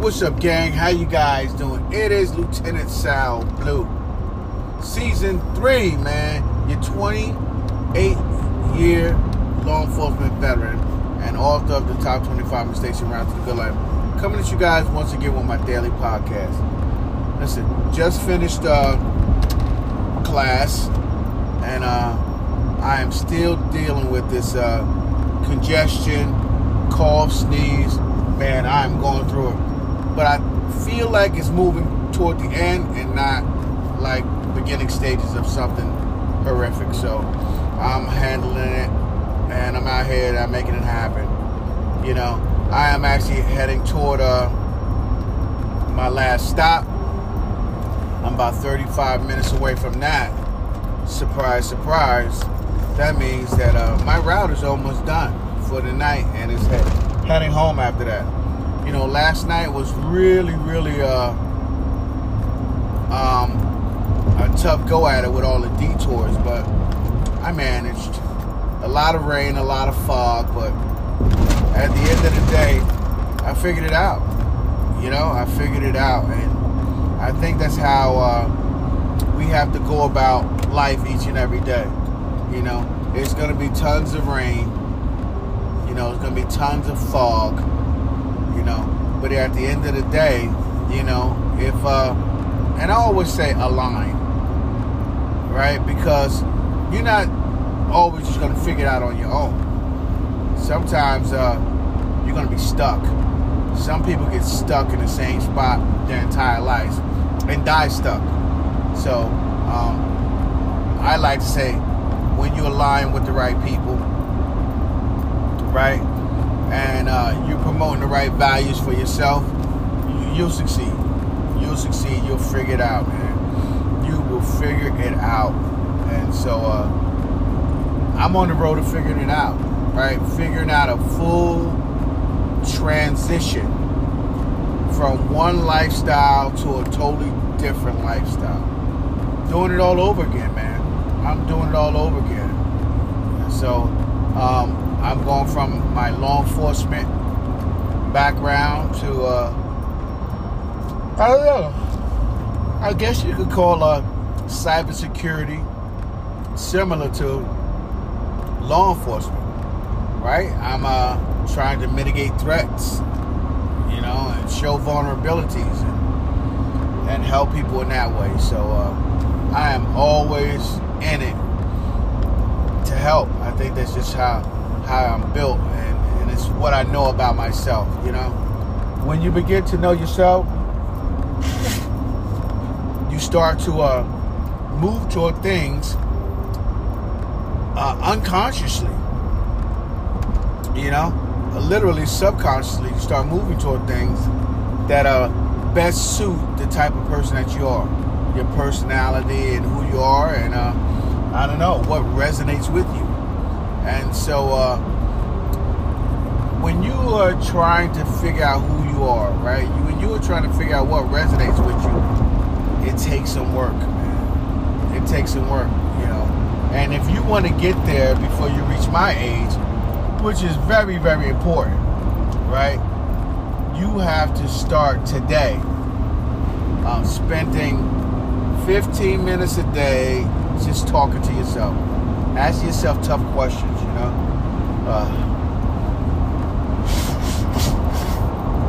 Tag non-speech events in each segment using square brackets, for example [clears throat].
What's up, gang? How you guys doing? It is Lieutenant Sal Blue. Season 3, man. Your 28 year law enforcement veteran and author of the top 25 mistakes around to the good life. Coming at you guys once again with my daily podcast. Listen, just finished uh, class and uh, I am still dealing with this uh, congestion, cough, sneeze. Man, I'm going through it but I feel like it's moving toward the end and not like beginning stages of something horrific. So I'm handling it and I'm out here I'm making it happen. You know, I am actually heading toward uh, my last stop. I'm about 35 minutes away from that. Surprise, surprise. That means that uh, my route is almost done for the night and it's heading home after that you know, last night was really, really uh, um, a tough go at it with all the detours, but I managed. A lot of rain, a lot of fog, but at the end of the day, I figured it out. You know, I figured it out, and I think that's how uh, we have to go about life each and every day. You know, it's to be tons of rain. You know, it's to be tons of fog you know. But at the end of the day, you know, if uh, and I always say align, right? Because you're not always just gonna figure it out on your own. Sometimes uh, you're gonna be stuck. Some people get stuck in the same spot their entire lives and die stuck. So um, I like to say, when you align with the right people, right? Uh, you're promoting the right values for yourself, you'll succeed. You'll succeed. You'll figure it out, man. You will figure it out. And so uh, I'm on the road to figuring it out, right? Figuring out a full transition from one lifestyle to a totally different lifestyle. Doing it all over again, man. I'm doing it all over again. So, um, I'm going from my law enforcement background to, uh, I don't know. I guess you could call uh, cybersecurity similar to law enforcement, right? I'm uh, trying to mitigate threats, you know, and show vulnerabilities and, and help people in that way. So uh, I am always in it to help. I think that's just how how I'm built, and, and it's what I know about myself. You know, when you begin to know yourself, you start to uh, move toward things uh, unconsciously. You know, literally subconsciously, you start moving toward things that uh, best suit the type of person that you are, your personality and who you are, and uh, I don't know what resonates with you. And so, uh, when you are trying to figure out who you are, right? When you are trying to figure out what resonates with you, it takes some work, man. It takes some work, you know. And if you want to get there before you reach my age, which is very, very important, right? You have to start today um, spending 15 minutes a day just talking to yourself Ask yourself tough questions, you know. Uh,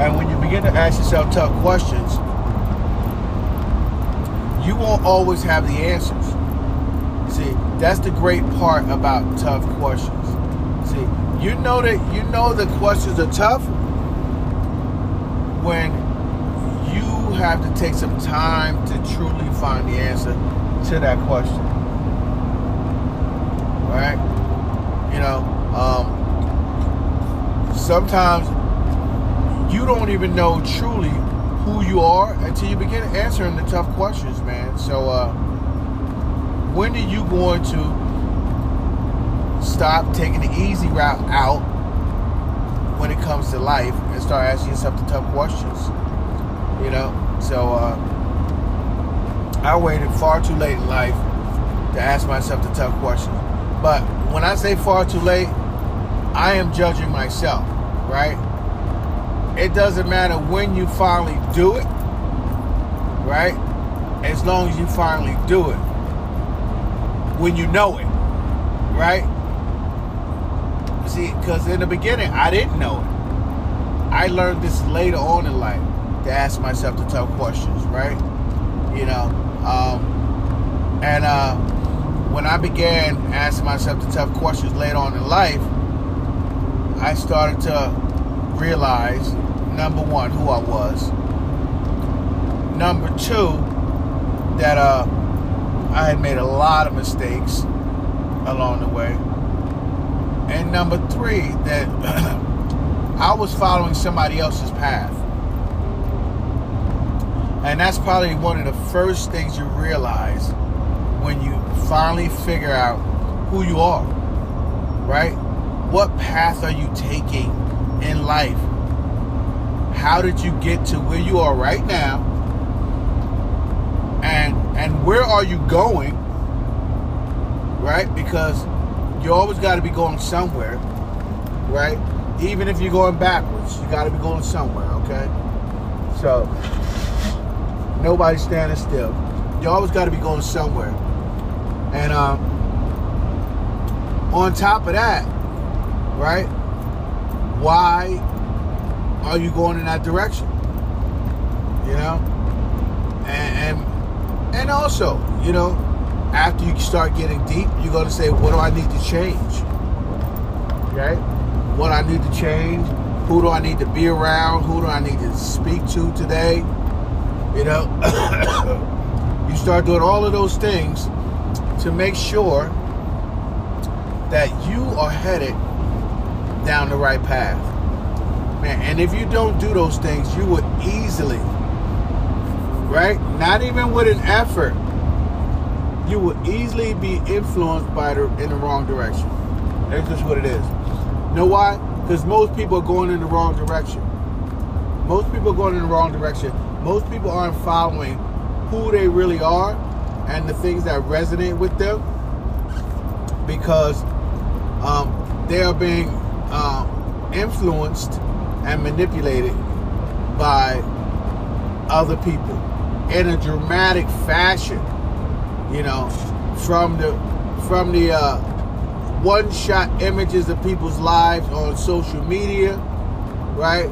and when you begin to ask yourself tough questions, you won't always have the answers. See, that's the great part about tough questions. See, you know that you know the questions are tough when you have to take some time to truly find the answer to that question right? You know, um, sometimes you don't even know truly who you are until you begin answering the tough questions, man. So, uh, when are you going to stop taking the easy route out when it comes to life and start asking yourself the tough questions? You know, so uh, I waited far too late in life to ask myself the tough questions. But when I say far too late, I am judging myself, right? it doesn't matter when you finally do it, right? As long as you finally do it. When you know it, right? See, because in the beginning, I didn't know it. I learned this later on in life to ask myself the tough questions, right? You know, um, and uh, when I began asking myself the tough questions later on in life, I started to realize number one, who I was. Number two, that uh, I had made a lot of mistakes along the way. And number three, that [clears throat] I was following somebody else's path. And that's probably one of the first things you realize when you finally figure out who you are, right? What path are you taking in life? How did you get to where you are right now? And and where are you going? Right? Because you always got to be going somewhere, right? Even if you're going backwards, you got to be going somewhere, okay? So nobody's standing still. You always got to be going somewhere. And um, on top of that, right? Why are you going in that direction? You know? And, and and also, you know, after you start getting deep, you're gonna say, what do I need to change? Okay? What I need to change? Who do I need to be around? Who do I need to speak to today? You know, [coughs] you start doing all of those things to make sure that you are headed down the right path. Man, and if you don't do those things, you would easily, right? Not even with an effort, you will easily be influenced by the in the wrong direction. That's just what it is. You know why? Because most people are going in the wrong direction. Most people are going in the wrong direction. Most people aren't following who they really are and the things that resonate with them because um, they are being um, influenced and manipulated by other people in a dramatic fashion. You know, from the from the uh, one-shot images of people's lives on social media, right,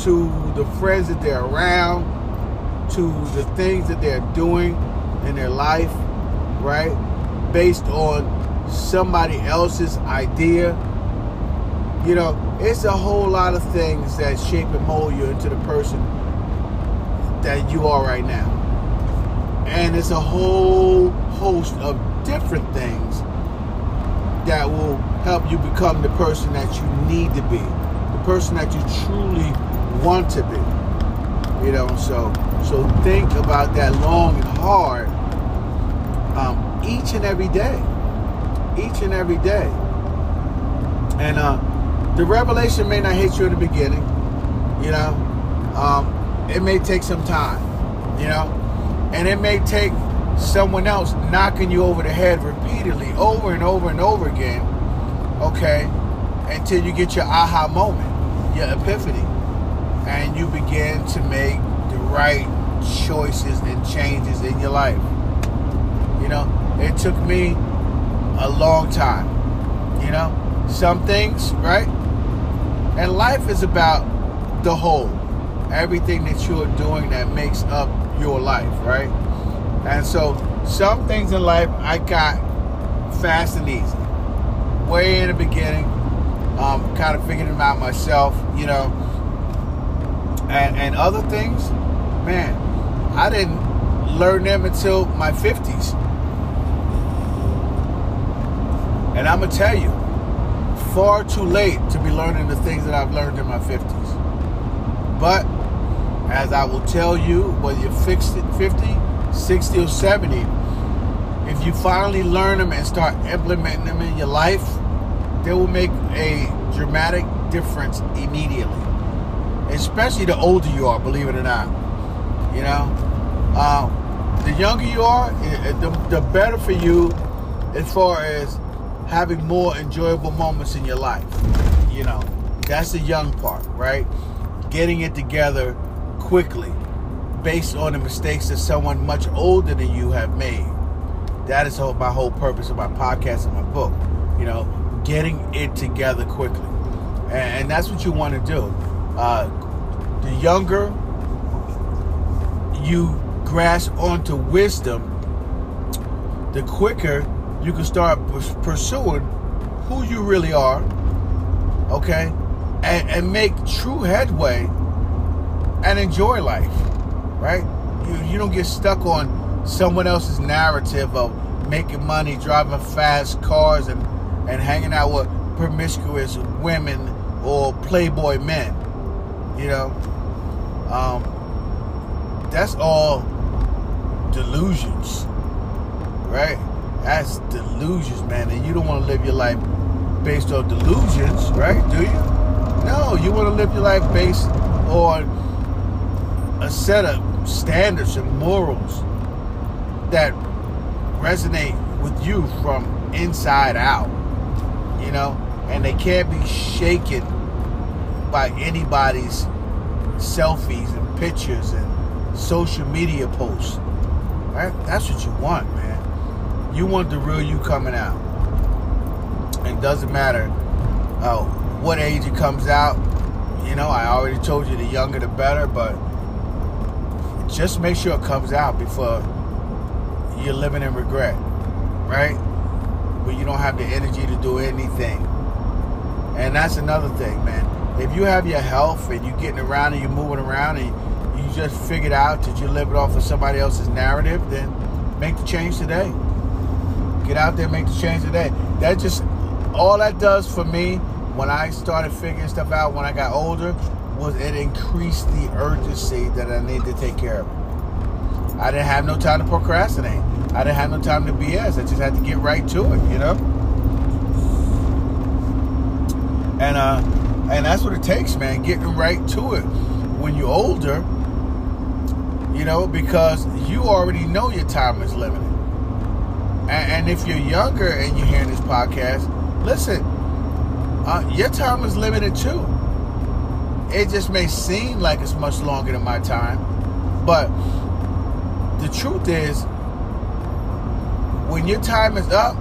to the friends that they're around, to the things that they're doing in their life, right, based on somebody else's idea. You know, it's a whole lot of things that shape and mold you into the person that you are right now. And it's a whole host of different things that will help you become the person that you need to be, the person that you truly want to be. You know, so so think about that long and hard um, each and every day, each and every day. And uh, the revelation may not hit you in the beginning. You know, um, it may take some time. You know, and it may take someone else knocking you over the head repeatedly, over and over and over again, okay, until you get your aha moment, your epiphany, and you begin to make the right choices and changes in your life. You know, it took me a long time, you know, some things, right? And life is about the whole, everything that you're doing that makes up your life, right? And so some things in life I got fast and easy. Way in the beginning, um, kind of figuring them out myself, you know. And and other things, man, I didn't learn them until my 50s. And I'm gonna tell you, far too late to be learning the things that I've learned in my 50s. But as I will tell you, whether you're 50, 60, or 70, if you finally learn them and start implementing them in your life, they will make a dramatic difference immediately. Especially the older you are, believe it or not. You know, uh, the younger you are, the, the better for you as far as having more enjoyable moments in your life. You know, that's the young part, right? getting it together quickly based on the mistakes that someone much older than you have made. That is my whole purpose of my podcast and my book. You know, getting it together quickly. And, that's what you want to do. Uh, the younger you grasp onto wisdom, the quicker you can start pursuing who you really are, okay, and, and make true headway and enjoy life, right? You, you don't get stuck on someone else's narrative of making money, driving fast cars, and, and hanging out with promiscuous women or playboy men. You know, um, that's all delusions, right? That's delusions, man. And you don't want to live your life based on delusions, right? Do you? No, you want to live your life based on a set of standards and morals that resonate with you from inside out, you know, and they can't be shaken by anybody's selfies and pictures and social media posts. Right? That's what you want, man. You want the real you coming out. It doesn't matter uh, what age it comes out. You know, I already told you the younger the better, but just make sure it comes out before you're living in regret, right? But you don't have the energy to do anything. And that's another thing, man. If you have your health and you're getting around and you're moving around and you just figured out that you're living off of somebody else's narrative, then make the change today. Get out there, make the change today. That just all that does for me when I started figuring stuff out when I got older was it increased the urgency that I needed to take care of. I didn't have no time to procrastinate. I didn't have no time to BS. I just had to get right to it, you know. And uh, and that's what it takes, man. Getting right to it when you're older, you know, because you already know your time is limited. And, if you're younger and you're hearing this podcast, listen, uh, your time is limited too. It just may seem like it's much longer than my time, but the truth is, when your time is up,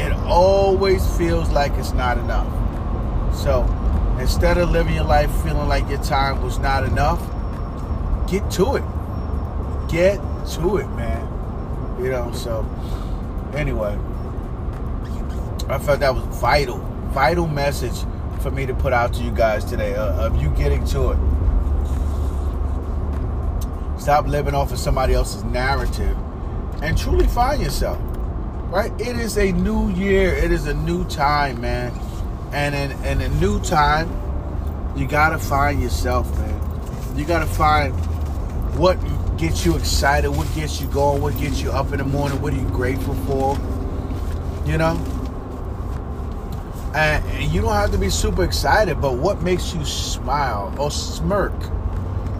it always feels like it's not enough. So instead of living your life feeling like your time was not enough, get to it. Get to it, man. You know, so anyway, I felt that was vital, vital message for me to put out to you guys today uh, of you getting to it. Stop living off of somebody else's narrative and truly find yourself. Right? It is a new year. It is a new time, man. And in, in a new time, you gotta find yourself, man. You gotta find what gets you excited, what gets you going, what gets you up in the morning, what are you grateful for? You know? And you don't have to be super excited, but what makes you smile or smirk?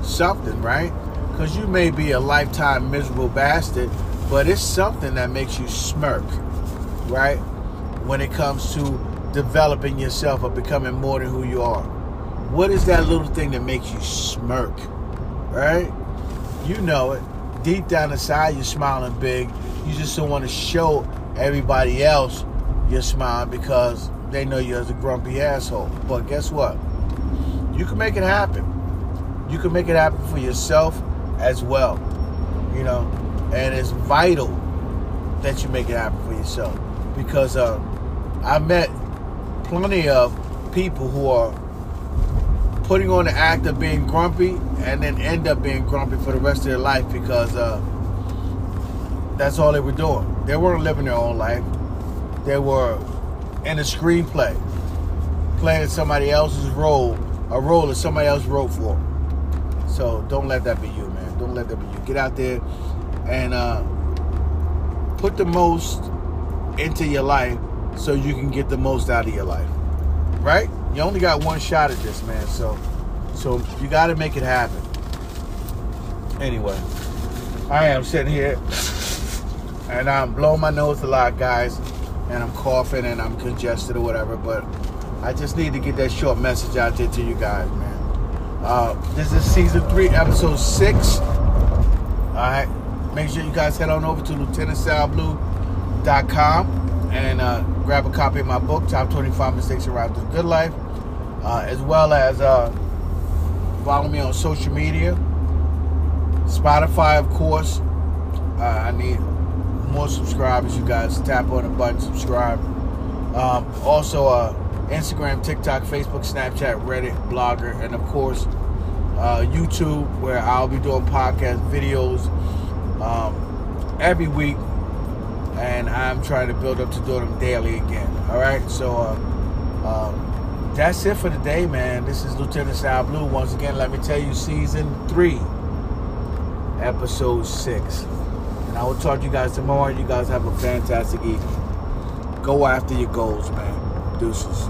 Something, right? Because you may be a lifetime miserable bastard, but it's something that makes you smirk, right? When it comes to developing yourself or becoming more than who you are. What is that little thing that makes you smirk, right? You know it. Deep down inside, you're smiling big. You just don't want to show everybody else you're smiling because they know you as a grumpy asshole. But guess what? You can make it happen. You can make it happen for yourself as well. You know, and it's vital that you make it happen for yourself because uh, I met plenty of people who are putting on the act of being grumpy and then end up being grumpy for the rest of their life because uh, that's all they were doing. They weren't living their own life. They were in a screenplay, playing somebody else's role, a role that somebody else wrote for. So don't let that be you, man. Don't let that be you. Get out there and uh, put the most into your life so you can get the most out of your life. Right? You only got one shot at this, man. So, so you got to make it happen. Anyway, I am sitting here and I'm blowing my nose a lot, guys, and I'm coughing and I'm congested or whatever. But I just need to get that short message out there to you guys, man. Uh, this is season three, episode six. All right. Make sure you guys head on over to lieutenantsalblue.com and uh, grab a copy of my book, Top 25 Mistakes Around the Good Life, uh, as well as uh, follow me on social media. Spotify, of course. Uh, I need more subscribers. You guys tap on the button, subscribe. Um, also, uh, Instagram, TikTok, Facebook, Snapchat, Reddit, Blogger, and of course, uh, YouTube, where I'll be doing podcast videos um, every week. And I'm trying to build up to doing them daily again. All right, so uh, um, that's it for today, man. This is Lieutenant Sal Blue. Once again, let me tell you, season three, episode six. And I will talk to you guys tomorrow. You guys have a fantastic evening. Go after your goals, man. Deuces.